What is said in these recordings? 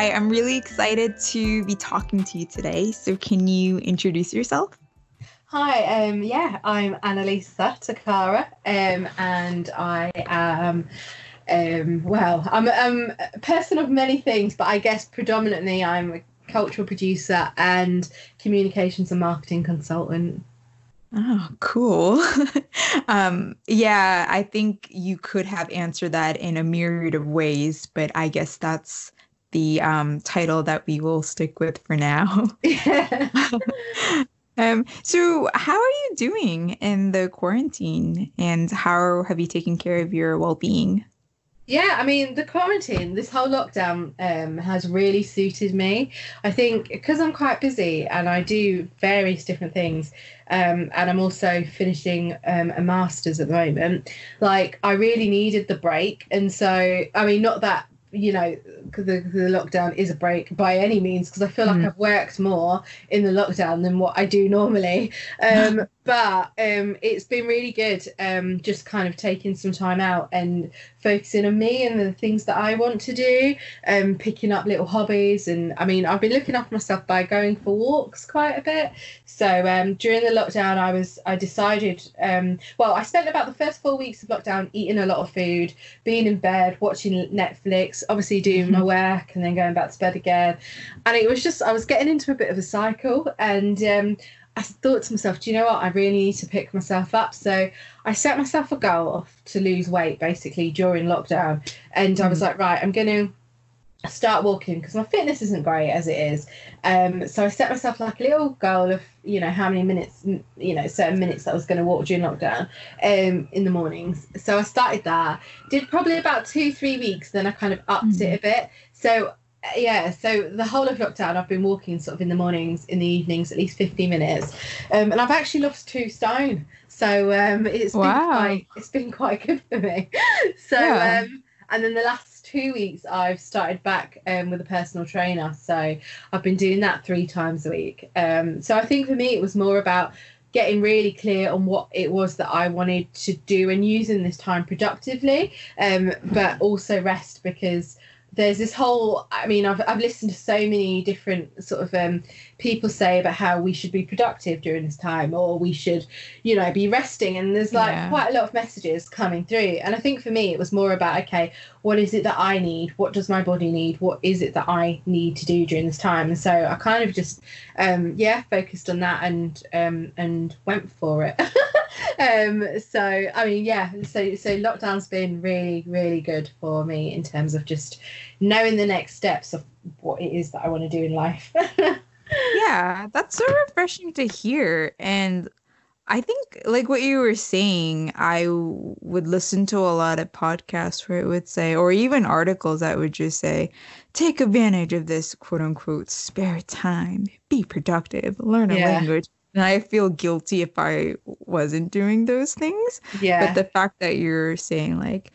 Hi, I'm really excited to be talking to you today. So, can you introduce yourself? Hi, um, yeah, I'm Annalisa Takara, um, and I am, um, well, I'm, I'm a person of many things, but I guess predominantly I'm a cultural producer and communications and marketing consultant. Oh, cool. um, yeah, I think you could have answered that in a myriad of ways, but I guess that's the um, title that we will stick with for now. um, so, how are you doing in the quarantine, and how have you taken care of your well-being? Yeah, I mean, the quarantine, this whole lockdown um, has really suited me. I think because I'm quite busy and I do various different things, um, and I'm also finishing um, a master's at the moment, like, I really needed the break. And so, I mean, not that you know the, the lockdown is a break by any means because i feel like mm. i've worked more in the lockdown than what i do normally um, but um, it's been really good um, just kind of taking some time out and focusing on me and the things that I want to do, um, picking up little hobbies. And I mean, I've been looking after myself by going for walks quite a bit. So um, during the lockdown, I was I decided um, well, I spent about the first four weeks of lockdown eating a lot of food, being in bed, watching Netflix, obviously doing mm-hmm. my work, and then going back to bed again. And it was just I was getting into a bit of a cycle, and um, I thought to myself, do you know what? I really need to pick myself up. So I set myself a goal to lose weight basically during lockdown. And mm. I was hmm. like, right, I'm going to start walking because my fitness isn't great as it is. Um, so I set myself like a little goal of, you know, how many minutes, you know, certain minutes that I was going to walk during lockdown um, in the mornings. So I started that, did probably about two, three weeks. Then I kind of upped mm. it a bit. So yeah so the whole of lockdown i've been walking sort of in the mornings in the evenings at least 50 minutes. Um, and i've actually lost two stone. So um, it's wow. been quite it's been quite good for me. So yeah. um, and then the last two weeks i've started back um, with a personal trainer. So i've been doing that three times a week. Um, so i think for me it was more about getting really clear on what it was that I wanted to do and using this time productively, um, but also rest because there's this whole i mean i've, I've listened to so many different sort of um, people say about how we should be productive during this time or we should you know be resting and there's like yeah. quite a lot of messages coming through and i think for me it was more about okay what is it that i need what does my body need what is it that i need to do during this time and so i kind of just um, yeah focused on that and um, and went for it um, so I mean, yeah. So so lockdown's been really really good for me in terms of just knowing the next steps of what it is that I want to do in life. yeah, that's so refreshing to hear, and I think like what you were saying, I would listen to a lot of podcasts where it would say, or even articles that would just say, take advantage of this quote unquote spare time, be productive, learn a yeah. language and I feel guilty if I wasn't doing those things. Yeah. But the fact that you're saying like,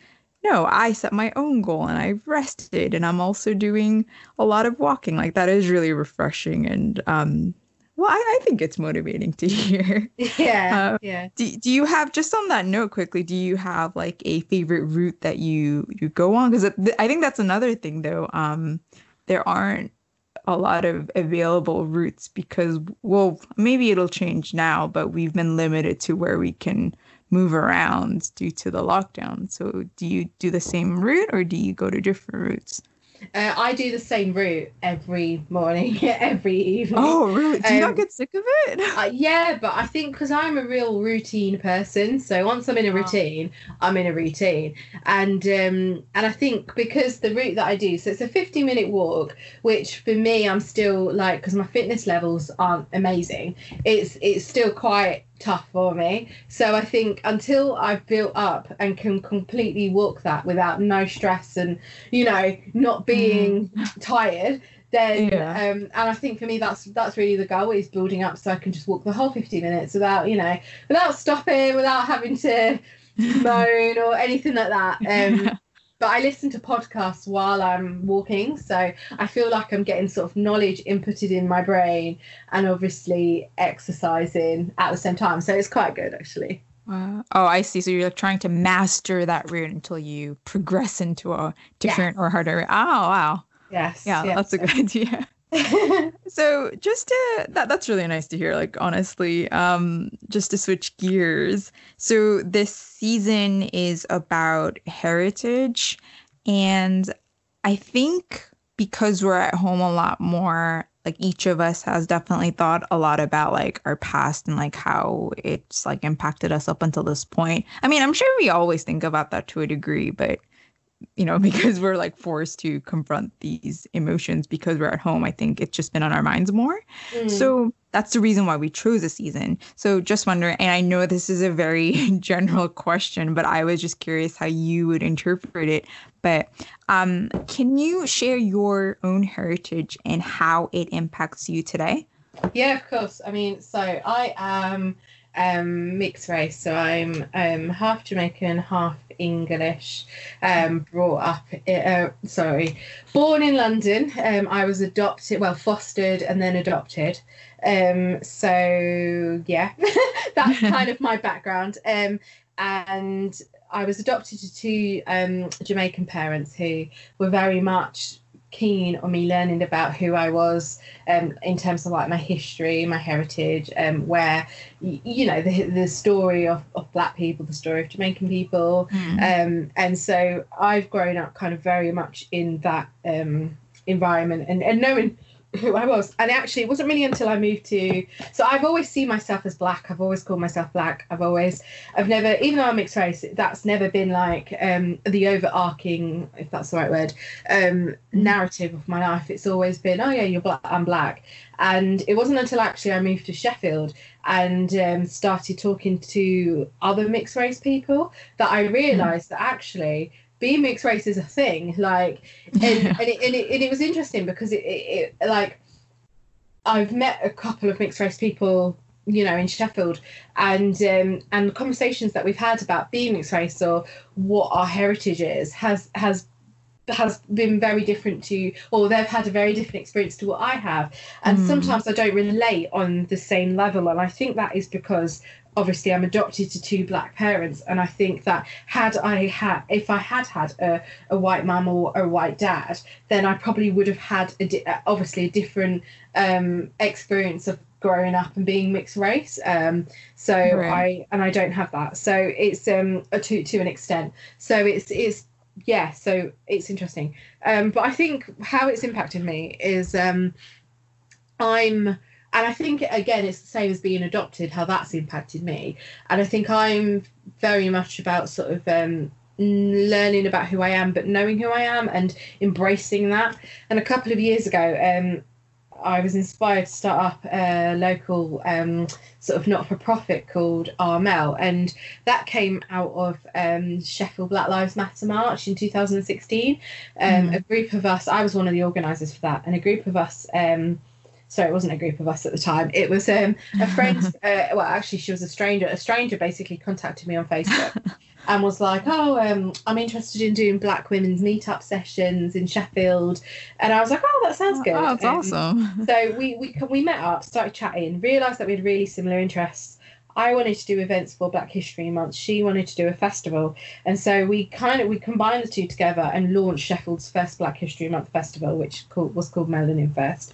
no, I set my own goal and I've rested and I'm also doing a lot of walking. Like that is really refreshing and um well, I, I think it's motivating to hear. Yeah. Uh, yeah. Do, do you have just on that note quickly, do you have like a favorite route that you you go on? Because I think that's another thing though. Um there aren't a lot of available routes because well maybe it'll change now but we've been limited to where we can move around due to the lockdown so do you do the same route or do you go to different routes uh, I do the same route every morning, every evening. Oh, really? Do you um, not get sick of it? Uh, yeah, but I think because I'm a real routine person, so once I'm in a routine, I'm in a routine, and um, and I think because the route that I do, so it's a 50 minute walk, which for me, I'm still like because my fitness levels aren't amazing. It's it's still quite tough for me. So I think until I've built up and can completely walk that without no stress and you know not being mm. tired, then yeah. um, and I think for me that's that's really the goal is building up so I can just walk the whole 50 minutes without you know without stopping, without having to moan or anything like that. Um, but I listen to podcasts while I'm walking, so I feel like I'm getting sort of knowledge inputted in my brain and obviously exercising at the same time. So it's quite good actually. Wow. Oh, I see. So you're like trying to master that route until you progress into a different or harder. Oh, wow. Yes. Yeah, yes. that's a good idea. so just to that that's really nice to hear like honestly um just to switch gears. So this season is about heritage and i think because we're at home a lot more like each of us has definitely thought a lot about like our past and like how it's like impacted us up until this point. I mean i'm sure we always think about that to a degree but you know, because we're like forced to confront these emotions because we're at home. I think it's just been on our minds more. Mm. So that's the reason why we chose a season. So just wondering, and I know this is a very general question, but I was just curious how you would interpret it. But um, can you share your own heritage and how it impacts you today? Yeah, of course. I mean, so I am um, mixed race, so I'm um, half Jamaican, half English. Um, brought up, uh, sorry, born in London. Um, I was adopted, well, fostered and then adopted. Um, so yeah, that's kind of my background. Um, and I was adopted to two um, Jamaican parents who were very much keen on me learning about who I was um, in terms of like my history, my heritage, um, where you know the the story of, of Black people, the story of Jamaican people, mm. um, and so I've grown up kind of very much in that um, environment and and knowing who I was. And actually, it wasn't really until I moved to. So I've always seen myself as black. I've always called myself black. I've always, I've never, even though I'm mixed race, that's never been like um, the overarching, if that's the right word, um, mm-hmm. narrative of my life. It's always been, oh yeah, you're black. I'm black. And it wasn't until actually I moved to Sheffield and um, started talking to other mixed race people that I realised mm. that actually being mixed race is a thing like and, and, it, and, it, and it was interesting because it, it, it like i've met a couple of mixed race people you know in sheffield and um, and the conversations that we've had about being mixed race or what our heritage is has has has been very different to or they've had a very different experience to what i have and mm. sometimes i don't relate on the same level and i think that is because obviously I'm adopted to two black parents, and I think that had I had, if I had had a, a white mum or a white dad, then I probably would have had a di- obviously a different um, experience of growing up and being mixed race. Um, so right. I and I don't have that. So it's um a to to an extent. So it's it's yeah. So it's interesting. Um, but I think how it's impacted me is um, I'm and I think again it's the same as being adopted, how that's impacted me. And I think I'm very much about sort of um, learning about who I am, but knowing who I am and embracing that. And a couple of years ago, um, I was inspired to start up a local um, sort of not for profit called Armel, and that came out of um, Sheffield Black Lives Matter March in 2016. Um, mm. A group of us, I was one of the organisers for that, and a group of us sorry, it wasn't a group of us at the time. It was um, a friend. uh, well, actually, she was a stranger. A stranger basically contacted me on Facebook and was like, "Oh, um, I'm interested in doing Black women's meetup sessions in Sheffield." And I was like, "Oh, that sounds good." Oh, that's um, awesome. So we we we met up, started chatting, realised that we had really similar interests I wanted to do events for Black History Month. She wanted to do a festival, and so we kind of we combined the two together and launched Sheffield's first Black History Month festival, which called, was called Melanin Fest,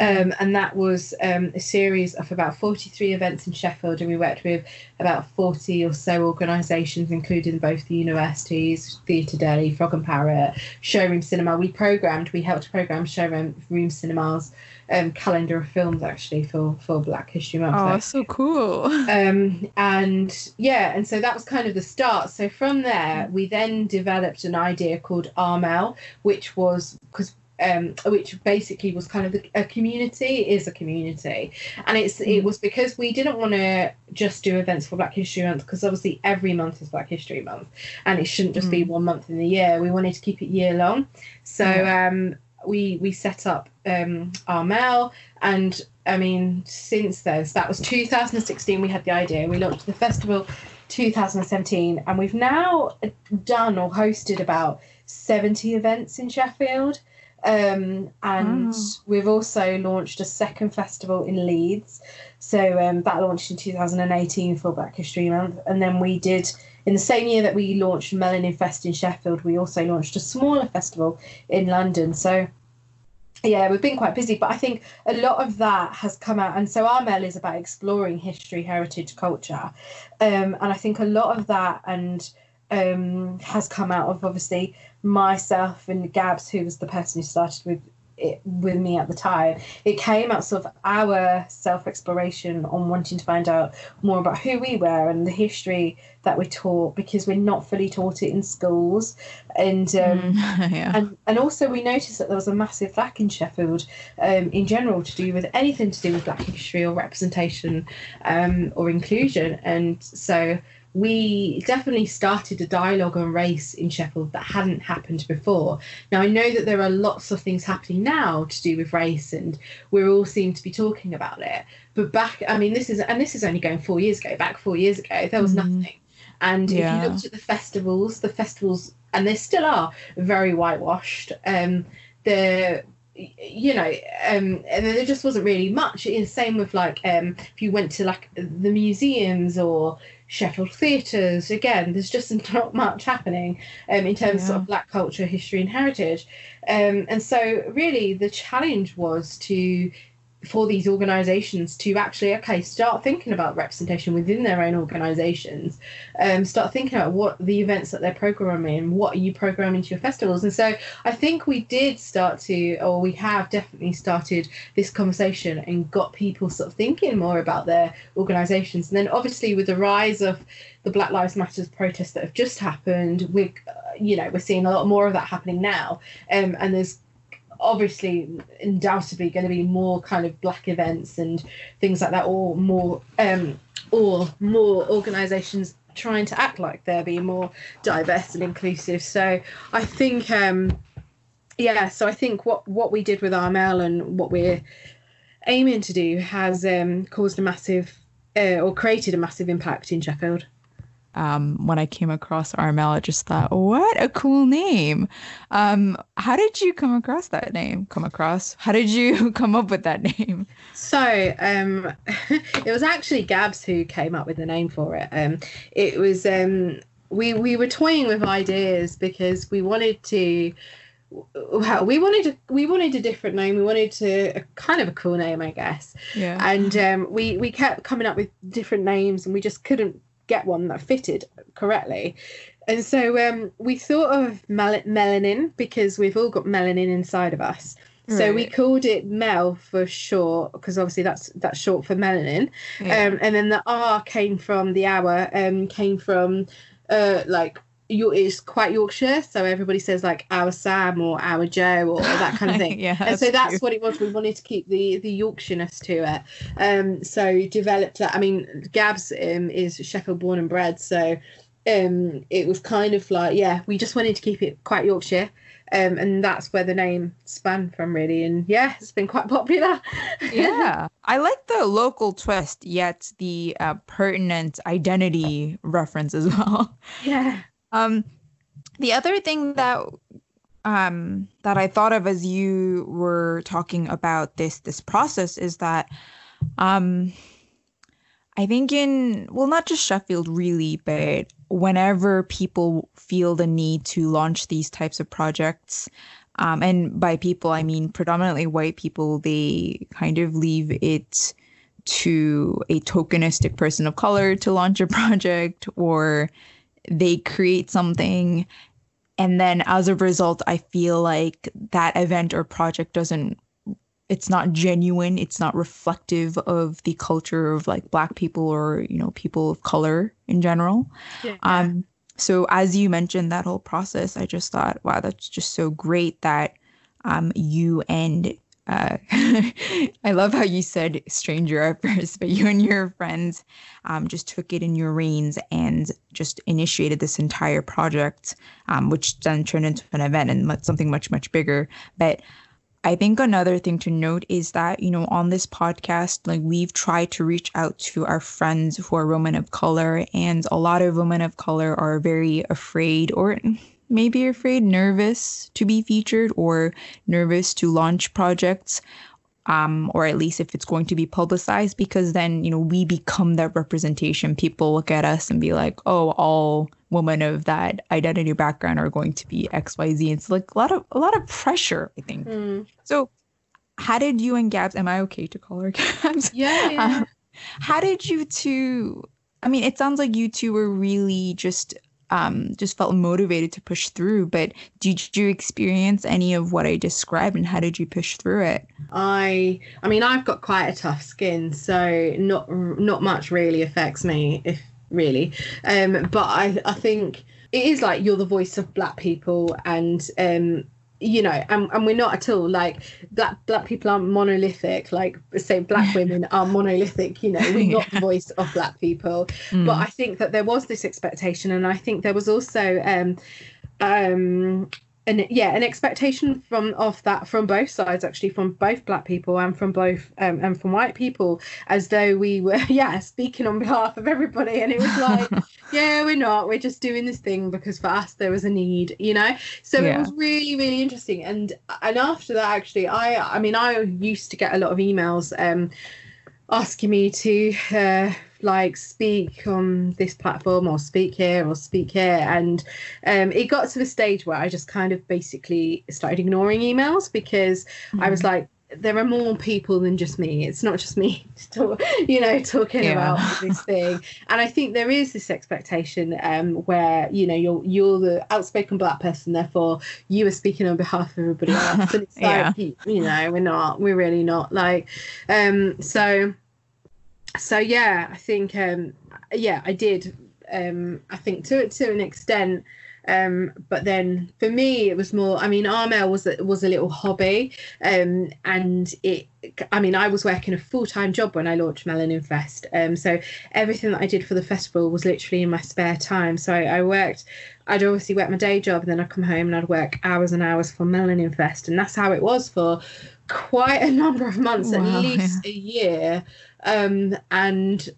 um, and that was um, a series of about forty three events in Sheffield, and we worked with about forty or so organisations, including both the universities, Theatre Day, Frog and Parrot, Showroom Cinema. We programmed, we helped program showroom room cinemas um, calendar of films actually for for Black History Month. Oh, that's so cool. Um, and yeah, and so that was kind of the start. So from there, we then developed an idea called Armel, which was because um, which basically was kind of the, a community is a community, and it's mm. it was because we didn't want to just do events for Black History Month because obviously every month is Black History Month, and it shouldn't just mm. be one month in the year. We wanted to keep it year long, so um, we we set up um, mail and I mean since then, so that was 2016. We had the idea. We launched the festival 2017, and we've now done or hosted about 70 events in Sheffield. Um, and we've also launched a second festival in Leeds. So um, that launched in 2018 for Black History Month, and then we did in the same year that we launched Melanin Fest in Sheffield, we also launched a smaller festival in London. So yeah, we've been quite busy, but I think a lot of that has come out. And so Armel is about exploring history, heritage, culture. Um, and I think a lot of that and um, has come out of obviously myself and Gabs, who was the person who started with it with me at the time. It came out sort of our self exploration on wanting to find out more about who we were and the history that we taught because we're not fully taught it in schools, and um, mm, yeah. and and also we noticed that there was a massive lack in Sheffield um, in general to do with anything to do with Black history or representation um, or inclusion, and so we definitely started a dialogue on race in Sheffield that hadn't happened before. Now, I know that there are lots of things happening now to do with race, and we all seem to be talking about it. But back, I mean, this is, and this is only going four years ago, back four years ago, there was mm-hmm. nothing. And yeah. if you looked at the festivals, the festivals, and they still are very whitewashed. Um, the you know, um, and there just wasn't really much. It's same with like um, if you went to like the museums or Sheffield theatres. Again, there's just not much happening um, in terms yeah. of Black culture, history, and heritage. Um, and so, really, the challenge was to for these organizations to actually okay start thinking about representation within their own organizations. Um, start thinking about what the events that they're programming what are you programming to your festivals? And so i think we did start to or we have definitely started this conversation and got people sort of thinking more about their organizations. And then obviously with the rise of the black lives matters protests that have just happened we're you know we're seeing a lot more of that happening now. Um, and there's obviously undoubtedly going to be more kind of black events and things like that or more um or more organizations trying to act like they're being more diverse and inclusive. So i think um yeah so i think what what we did with armel and what we're aiming to do has um caused a massive uh, or created a massive impact in sheffield um, when I came across Armel, I just thought, what a cool name. Um, how did you come across that name? Come across? How did you come up with that name? So um, it was actually Gabs who came up with the name for it. Um, it was um, we we were toying with ideas because we wanted to well, we wanted a, we wanted a different name. We wanted to a kind of a cool name, I guess. Yeah. And um, we we kept coming up with different names, and we just couldn't get one that fitted correctly. And so um, we thought of mel- melanin because we've all got melanin inside of us. Right. So we called it Mel for short because obviously that's that's short for melanin. Yeah. Um, and then the R came from the hour um, came from uh, like it's quite Yorkshire, so everybody says like our Sam or our Joe or that kind of thing. yeah, and so that's true. what it was. We wanted to keep the the Yorkshireness to it. Um, so developed that. I mean, Gabs um, is Sheffield born and bred, so um, it was kind of like yeah, we just wanted to keep it quite Yorkshire. Um, and that's where the name span from really and yeah it's been quite popular yeah i like the local twist yet the uh, pertinent identity reference as well yeah um, the other thing that um, that I thought of as you were talking about this this process is that um, I think in well not just Sheffield really, but whenever people feel the need to launch these types of projects, um, and by people I mean predominantly white people, they kind of leave it to a tokenistic person of color to launch a project or they create something and then as a result i feel like that event or project doesn't it's not genuine it's not reflective of the culture of like black people or you know people of color in general yeah. um so as you mentioned that whole process i just thought wow that's just so great that um you and uh, I love how you said stranger at first, but you and your friends um, just took it in your reins and just initiated this entire project, um, which then turned into an event and something much, much bigger. But I think another thing to note is that, you know, on this podcast, like we've tried to reach out to our friends who are women of color, and a lot of women of color are very afraid or maybe afraid, nervous to be featured, or nervous to launch projects, um, or at least if it's going to be publicized, because then you know we become that representation. People look at us and be like, "Oh, all women of that identity background are going to be X, Y, Z." It's like a lot of a lot of pressure, I think. Mm. So how did you and Gabs? Am I okay to call her Gabs? Yeah. yeah. Um, how did you two? I mean, it sounds like you two were really just um, just felt motivated to push through. But did you experience any of what I described, and how did you push through it? I, I mean, I've got quite a tough skin, so not not much really affects me, if really. Um, but I, I think it is like you're the voice of black people and um you know and, and we're not at all like black black people aren't monolithic like say black women are monolithic you know we're not the voice of black people mm. but i think that there was this expectation and i think there was also um um and yeah an expectation from of that from both sides actually from both black people and from both um, and from white people as though we were yeah speaking on behalf of everybody. And it was like yeah we're not. We're just doing this thing because for us there was a need you know? So yeah. it was really really interesting. And and after that actually i i mean i used to get a lot of emails um asking me to uh, like speak on this platform or speak here or speak here and um, it got to the stage where i just kind of basically started ignoring emails because mm-hmm. i was mm-hmm. like there are more people than just me it's not just me talk, you know talking yeah. about this thing and i think there is this expectation um, where you know you're you're the outspoken black person therefore you are speaking on behalf of everybody else and it's yeah. like you know we're not we're really not like um so so yeah, I think um, yeah, I did. Um, I think to to an extent. Um, but then for me, it was more. I mean, Armel was a, was a little hobby, um, and it. I mean, I was working a full time job when I launched Melanin Fest. Um, so everything that I did for the festival was literally in my spare time. So I, I worked. I'd obviously work my day job, and then I'd come home and I'd work hours and hours for Melanin Fest, and that's how it was for quite a number of months, wow, at least yeah. a year. Um, and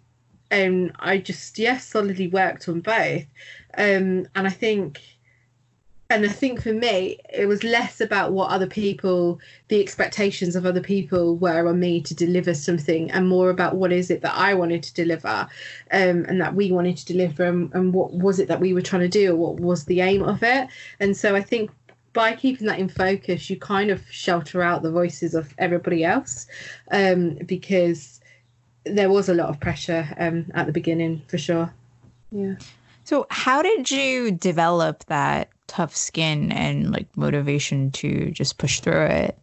um, I just yes, solidly worked on both. Um, and I think and I think for me, it was less about what other people, the expectations of other people were on me to deliver something, and more about what is it that I wanted to deliver, um, and that we wanted to deliver, and, and what was it that we were trying to do, or what was the aim of it. And so I think by keeping that in focus, you kind of shelter out the voices of everybody else um, because there was a lot of pressure um, at the beginning for sure. Yeah. So, how did you develop that tough skin and like motivation to just push through it?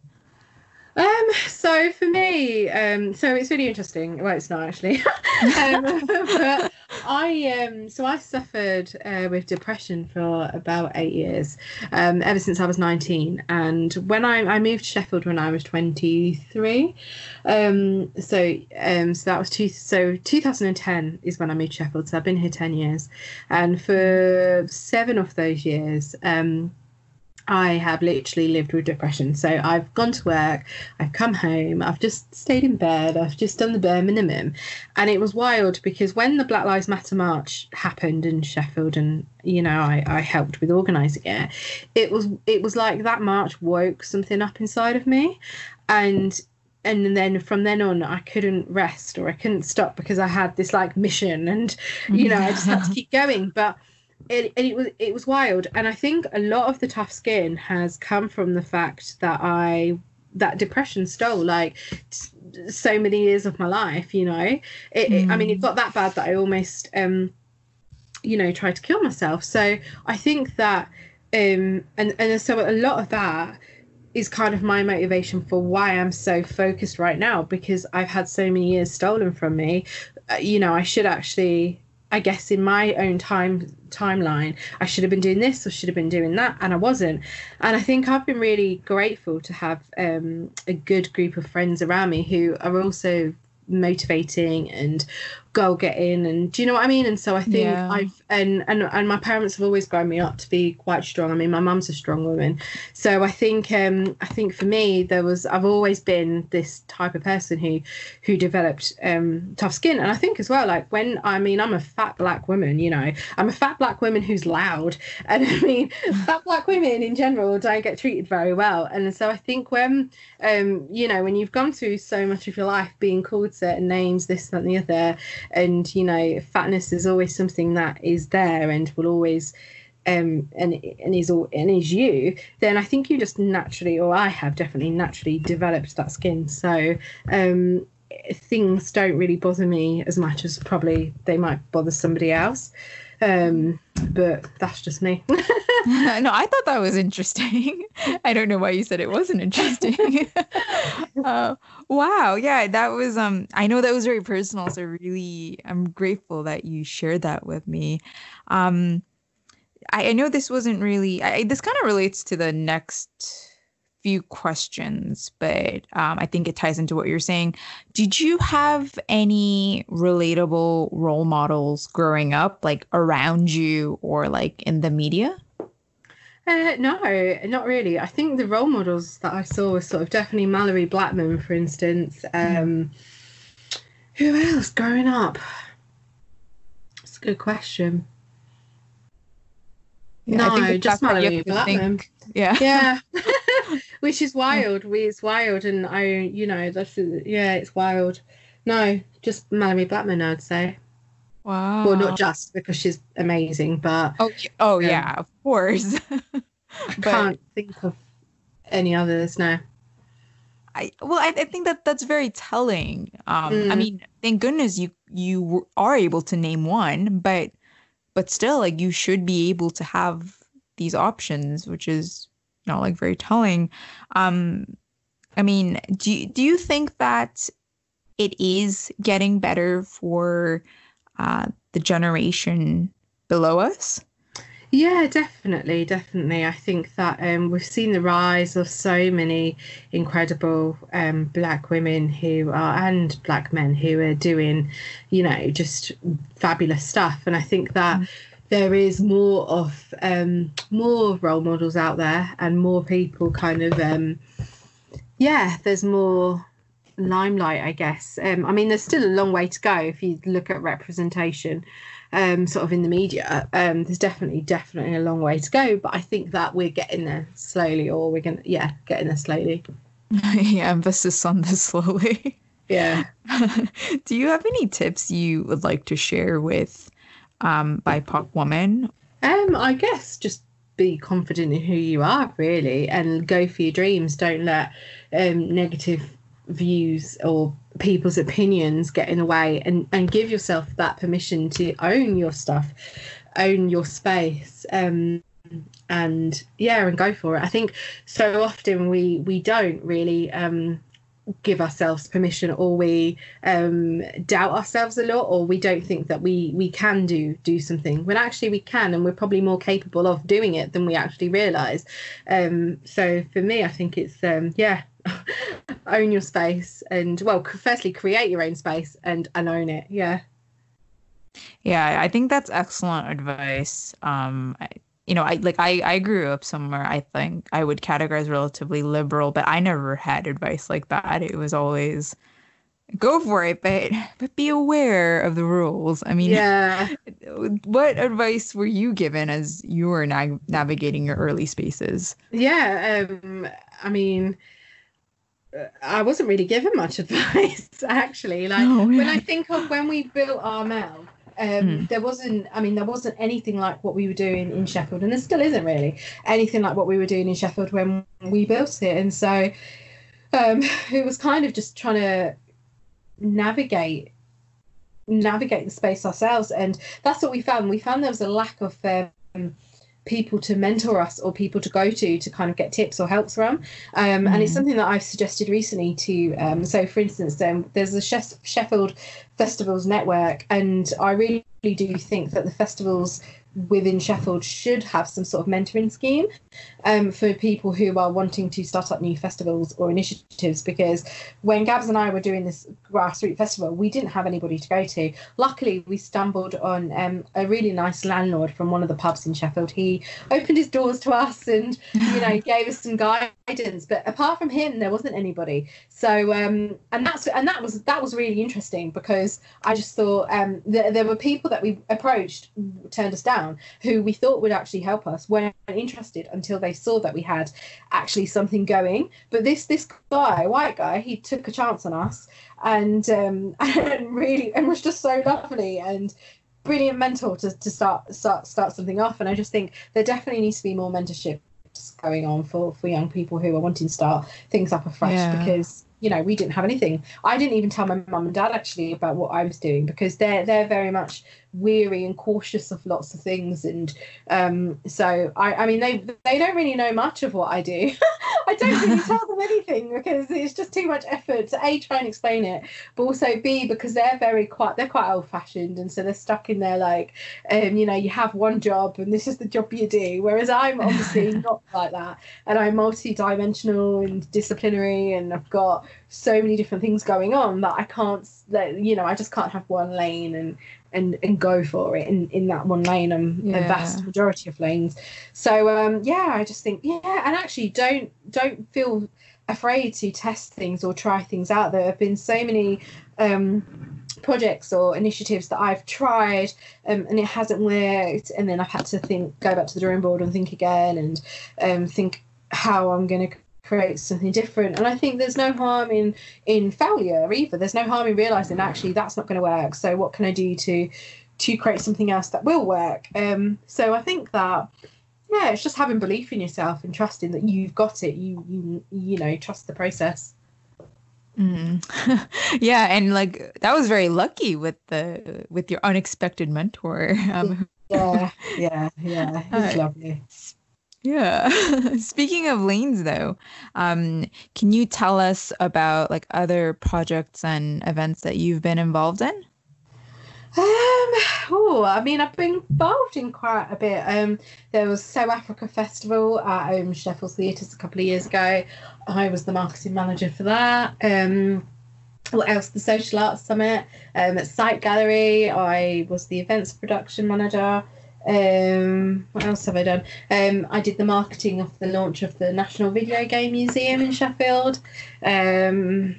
Um, so for me, um, so it's really interesting. Well, it's not actually. um, but I um, so I suffered uh, with depression for about eight years, um, ever since I was nineteen. And when I, I moved to Sheffield when I was twenty three, um, so um, so that was two. So two thousand and ten is when I moved to Sheffield. So I've been here ten years, and for seven of those years, um I have literally lived with depression. So I've gone to work, I've come home, I've just stayed in bed, I've just done the bare minimum. And it was wild because when the Black Lives Matter march happened in Sheffield and you know, I, I helped with organising it, it was it was like that march woke something up inside of me. And and then from then on I couldn't rest or I couldn't stop because I had this like mission and you know, I just had to keep going. But it, and it was it was wild and i think a lot of the tough skin has come from the fact that i that depression stole like so many years of my life you know it, mm. it, i mean it mm. got that bad that i almost um you know tried to kill myself so i think that um and and so a lot of that is kind of my motivation for why I'm so focused right now because I've had so many years stolen from me. Uh, you know, I should actually I guess in my own time timeline, I should have been doing this or should have been doing that, and I wasn't. And I think I've been really grateful to have um, a good group of friends around me who are also motivating and goal in and do you know what I mean? And so I think yeah. I've and, and and my parents have always grown me up to be quite strong. I mean my mum's a strong woman. So I think um I think for me there was I've always been this type of person who who developed um tough skin. And I think as well, like when I mean I'm a fat black woman, you know, I'm a fat black woman who's loud. And I mean fat black women in general don't get treated very well. And so I think when um, you know, when you've gone through so much of your life being called certain names, this, that, and the other, and you know fatness is always something that is there and will always um, and and is all and is you, then I think you just naturally, or I have definitely naturally developed that skin. So um, things don't really bother me as much as probably they might bother somebody else. Um, but that's just me. no, I thought that was interesting. I don't know why you said it wasn't interesting. uh, wow, yeah, that was. Um, I know that was very personal, so really, I'm grateful that you shared that with me. Um, I, I know this wasn't really. I, this kind of relates to the next few questions, but um, I think it ties into what you're saying. Did you have any relatable role models growing up, like around you or like in the media? Uh, no, not really. I think the role models that I saw were sort of definitely Malorie Blackman, for instance. Um, who else growing up? It's a good question. Yeah, no, just Malorie Blackman. Think. Yeah. Yeah. Which is wild. We it's wild and I you know, that's yeah, it's wild. No, just Malorie Blackman I'd say. Wow. Well not just because she's amazing, but Oh oh um, yeah, of course. I but, can't think of any others now. I well, I, I, think that that's very telling. Um, mm. I mean, thank goodness you you are able to name one, but but still, like you should be able to have these options, which is know like very telling. Um, I mean, do you, do you think that it is getting better for uh, the generation below us? Yeah, definitely, definitely. I think that um, we've seen the rise of so many incredible um, black women who are and black men who are doing, you know, just fabulous stuff. And I think that mm there is more of um, more role models out there and more people kind of um, yeah there's more limelight i guess. Um, i mean there's still a long way to go if you look at representation um, sort of in the media. Um, there's definitely definitely a long way to go but i think that we're getting there slowly or we're gonna yeah getting there slowly. Yeah emphasis on the slowly. Yeah. Do you have any tips you would like to share with um, BIPOC woman? Um, I guess just be confident in who you are, really, and go for your dreams. Don't let um, negative views or people's opinions get in the way, and and give yourself that permission to own your stuff, own your space. Um, and yeah and go for it i think so often we we don't really um give ourselves permission or we um, doubt ourselves a lot or we don't think that we we can do do something. When actually we can and we're probably more capable of doing it than we actually realize. Um, so for me i think it's um, yeah own your space and well firstly create your own space and and own it. Yeah. Yeah i think that's excellent advice. Um I, you know, I like I I grew up somewhere I think I would categorize relatively liberal, but I never had advice like that. It was always go for it, but but be aware of the rules. I mean, yeah. What advice were you given as you were na- navigating your early spaces? Yeah, um, I mean, I wasn't really given much advice actually. Like oh, yeah. when I think of when we built Armel, um, mm. There wasn't, I mean, there wasn't anything like what we were doing in Sheffield, and there still isn't really anything like what we were doing in Sheffield when we built it. And so um, it was kind of just trying to navigate navigate the space ourselves and that's what we found we found there was a lack of um, people to mentor us or people to go to to kind of get tips or help from. Um, mm. And it's mm. something that I've suggested recently to. Um, so, for instance, um, there's a Sheffield Festivals Network, and I really do think that the festivals within Sheffield should have some sort of mentoring scheme um, for people who are wanting to start up new festivals or initiatives. Because when Gabs and I were doing this grassroots festival, we didn't have anybody to go to. Luckily, we stumbled on um, a really nice landlord from one of the pubs in Sheffield. He opened his doors to us and you know gave us some guidance. But apart from him, there wasn't anybody. So um, and that's and that was that was really interesting because I just thought um, th- there were people that we approached turned us down down who we thought would actually help us weren't interested until they saw that we had actually something going but this this guy white guy he took a chance on us and um and really and was just so lovely and brilliant mentor to, to start start start something off. And I just think there definitely needs to be more mentorship going on for for young people who are wanting to start things up afresh yeah. because you know we didn't have anything i didn't even tell my mum and dad actually about what i was doing because they're they're very much weary and cautious of lots of things. And um, so I, I mean they they don't really know much of what I do. I don't really tell them anything because it's just too much effort to a try and explain it but also b because they're very quite they're quite old fashioned and so they're stuck in there like um, you know you have one job and this is the job you do. Whereas I'm obviously not like that. And I'm multi-dimensional and disciplinary and I've got so many different things going on that I can't that you know I just can't have one lane and and and go for it in in that one lane. And yeah. a vast majority of lanes. So um yeah i just think yeah and actually don't don't feel afraid to test things or try things out. There have been so many um projects or initiatives that I've tried um, and it hasn't worked. And then I've had to think go back to the drawing board and think again and um, think how I'm going to create something different and i think there's no harm in in failure either there's no harm in realizing actually that's not going to work so what can i do to to create something else that will work um so i think that yeah it's just having belief in yourself and trusting that you've got it you you you know trust the process Mm. yeah, and like that was very lucky with the with your unexpected mentor. Um, yeah, yeah, yeah. It's uh, lovely. Yeah. Speaking of lanes though, um, can you tell us about like other projects and events that you've been involved in? Um, oh, I mean, I've been involved in quite a bit. Um, there was So Africa Festival at um, Sheffield Theatres a couple of years ago. I was the marketing manager for that. Um, what else? The Social Arts Summit um, at Site Gallery. I was the events production manager. Um, what else have I done? Um, I did the marketing of the launch of the National Video Game Museum in Sheffield. Um,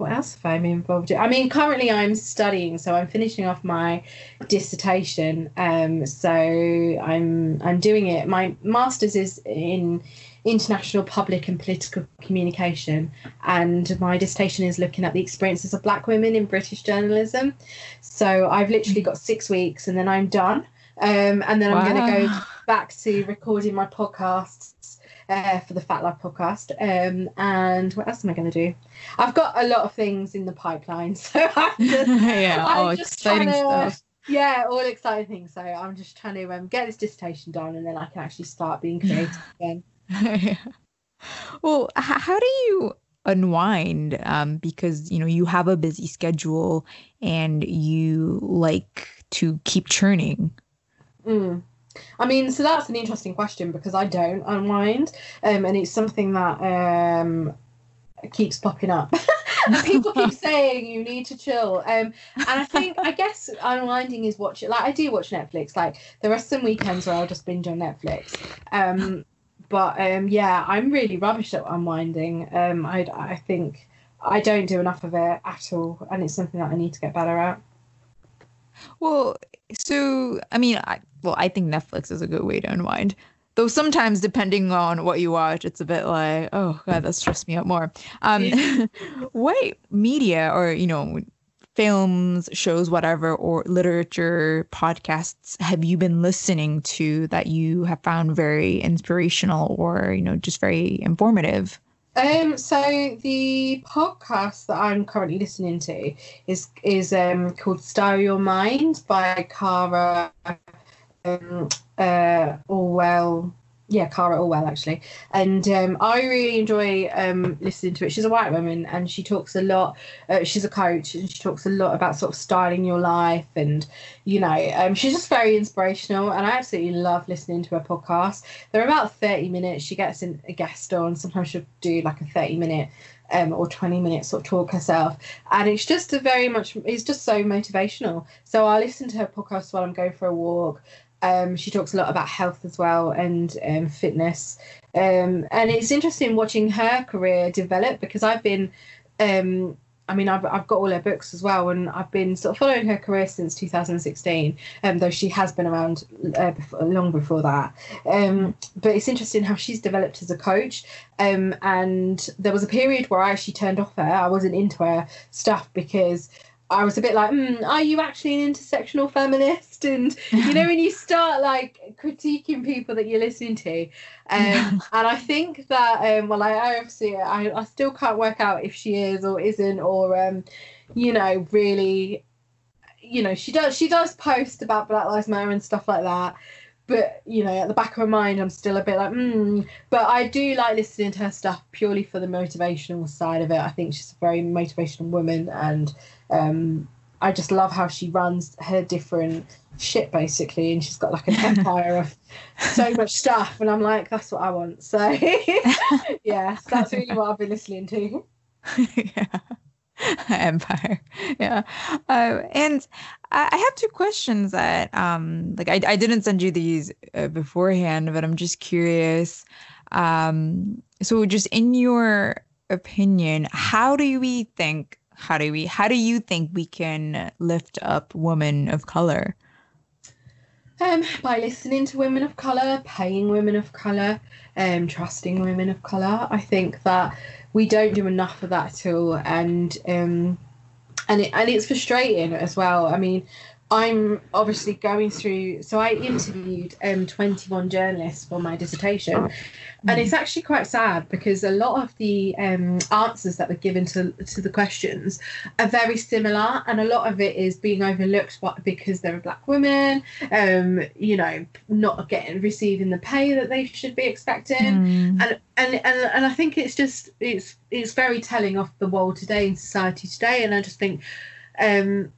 what else have I been involved in? I mean, currently I'm studying, so I'm finishing off my dissertation. Um, so I'm I'm doing it. My master's is in international public and political communication, and my dissertation is looking at the experiences of Black women in British journalism. So I've literally got six weeks, and then I'm done. Um, and then wow. I'm going to go back to recording my podcasts uh, for the Fat Lab podcast. Um, and what else am I going to do? I've got a lot of things in the pipeline, so I'm just yeah, I'm all just exciting to, stuff. Yeah, all exciting things. So I'm just trying to um, get this dissertation done, and then I can actually start being creative again. yeah. Well, h- how do you unwind um, because you know you have a busy schedule and you like to keep churning Mm. I mean, so that's an interesting question because I don't unwind, um, and it's something that um, keeps popping up. People keep saying you need to chill, um, and I think I guess unwinding is watching. Like I do watch Netflix. Like there are some weekends where I'll just binge on Netflix. Um, but um, yeah, I'm really rubbish at unwinding. Um, I I think I don't do enough of it at all, and it's something that I need to get better at. Well, so I mean, I, well, I think Netflix is a good way to unwind. Though sometimes, depending on what you watch, it's a bit like, oh god, that stressed me out more. Um, what media or you know, films, shows, whatever, or literature, podcasts have you been listening to that you have found very inspirational or you know, just very informative? Um, so the podcast that I'm currently listening to is is um called Style Your Mind by Cara um, uh, Alwill. Yeah, Cara Alwill actually, and um, I really enjoy um, listening to it. She's a white woman, and she talks a lot. Uh, she's a coach, and she talks a lot about sort of styling your life, and you know, um, she's just very inspirational. And I absolutely love listening to her podcast. They're about thirty minutes. She gets in a guest on. Sometimes she'll do like a thirty minute um, or 20 minutes sort of talk herself. And it's just a very much, it's just so motivational. So I listen to her podcast while I'm going for a walk. Um, she talks a lot about health as well and um, fitness. Um, and it's interesting watching her career develop because I've been, um, I mean, I've, I've got all her books as well, and I've been sort of following her career since 2016, um, though she has been around uh, before, long before that. Um, but it's interesting how she's developed as a coach. and there was a period where I actually turned off her. I wasn't into her stuff because I was a bit like, mm, are you actually an intersectional feminist? And you know, when you start like critiquing people that you're listening to, um, and I think that, um, well, I, I obviously, I, I still can't work out if she is or isn't, or um, you know, really, you know, she does, she does post about Black Lives Matter and stuff like that. But you know, at the back of my mind, I'm still a bit like, hmm. But I do like listening to her stuff purely for the motivational side of it. I think she's a very motivational woman, and um, I just love how she runs her different shit basically, and she's got like an empire of so much stuff, and I'm like, that's what I want. So yeah, that's really what I've been listening to. yeah. empire yeah uh, and I, I have two questions that um like i, I didn't send you these uh, beforehand but i'm just curious um so just in your opinion how do we think how do we how do you think we can lift up women of color um, by listening to women of colour, paying women of colour, um, trusting women of colour. I think that we don't do enough of that at all, and um, and it, and it's frustrating as well. I mean, I'm obviously going through. So I interviewed um, 21 journalists for my dissertation, and it's actually quite sad because a lot of the um, answers that were given to to the questions are very similar, and a lot of it is being overlooked because they're black women, um, you know, not getting receiving the pay that they should be expecting, mm. and, and and and I think it's just it's it's very telling of the world today in society today, and I just think. Um,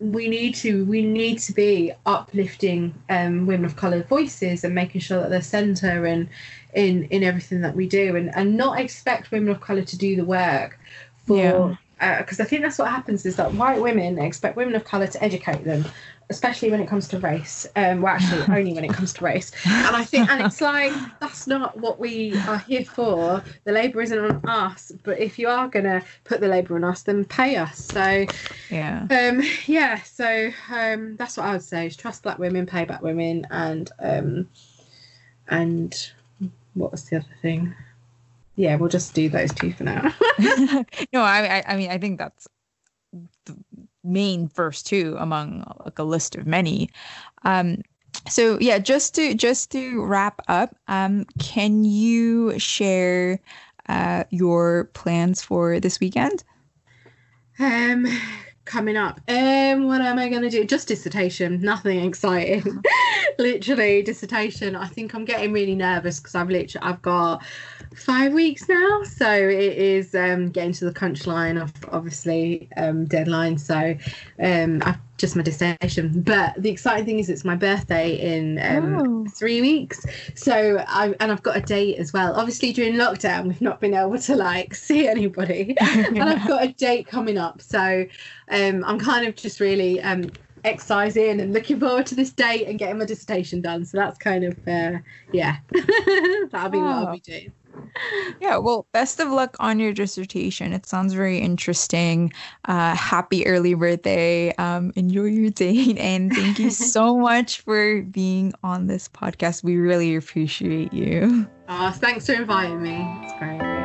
we need to we need to be uplifting um, women of color voices and making sure that they're center and in in everything that we do and and not expect women of color to do the work for because yeah. uh, I think that's what happens is that white women expect women of color to educate them especially when it comes to race. Um, well, actually, only when it comes to race. And I think, and it's like that's not what we are here for. The labour isn't on us, but if you are gonna put the labour on us, then pay us. So, yeah, um, yeah. So um, that's what I would say: is trust black women, pay black women, and um, and what was the other thing? Yeah, we'll just do those two for now. no, I, I mean, I think that's main first two among like a list of many. Um, so yeah, just to just to wrap up, um, can you share uh, your plans for this weekend? Um, coming up. Um, what am I going to do? Just dissertation, nothing exciting. literally dissertation. I think I'm getting really nervous because I've literally I've got five weeks now, so it is um, getting to the crunch line of obviously um, deadline. So um, I've just my dissertation. But the exciting thing is it's my birthday in um, oh. three weeks. So I and I've got a date as well. Obviously during lockdown we've not been able to like see anybody, and I've got a date coming up. So um, I'm kind of just really um, exercising and looking forward to this date and getting my dissertation done. So that's kind of uh, yeah, that'll be oh. what I'll be doing. Yeah, well, best of luck on your dissertation. It sounds very interesting. Uh, happy early birthday. Um, enjoy your date. And thank you so much for being on this podcast. We really appreciate you. Oh, thanks for inviting me. It's great.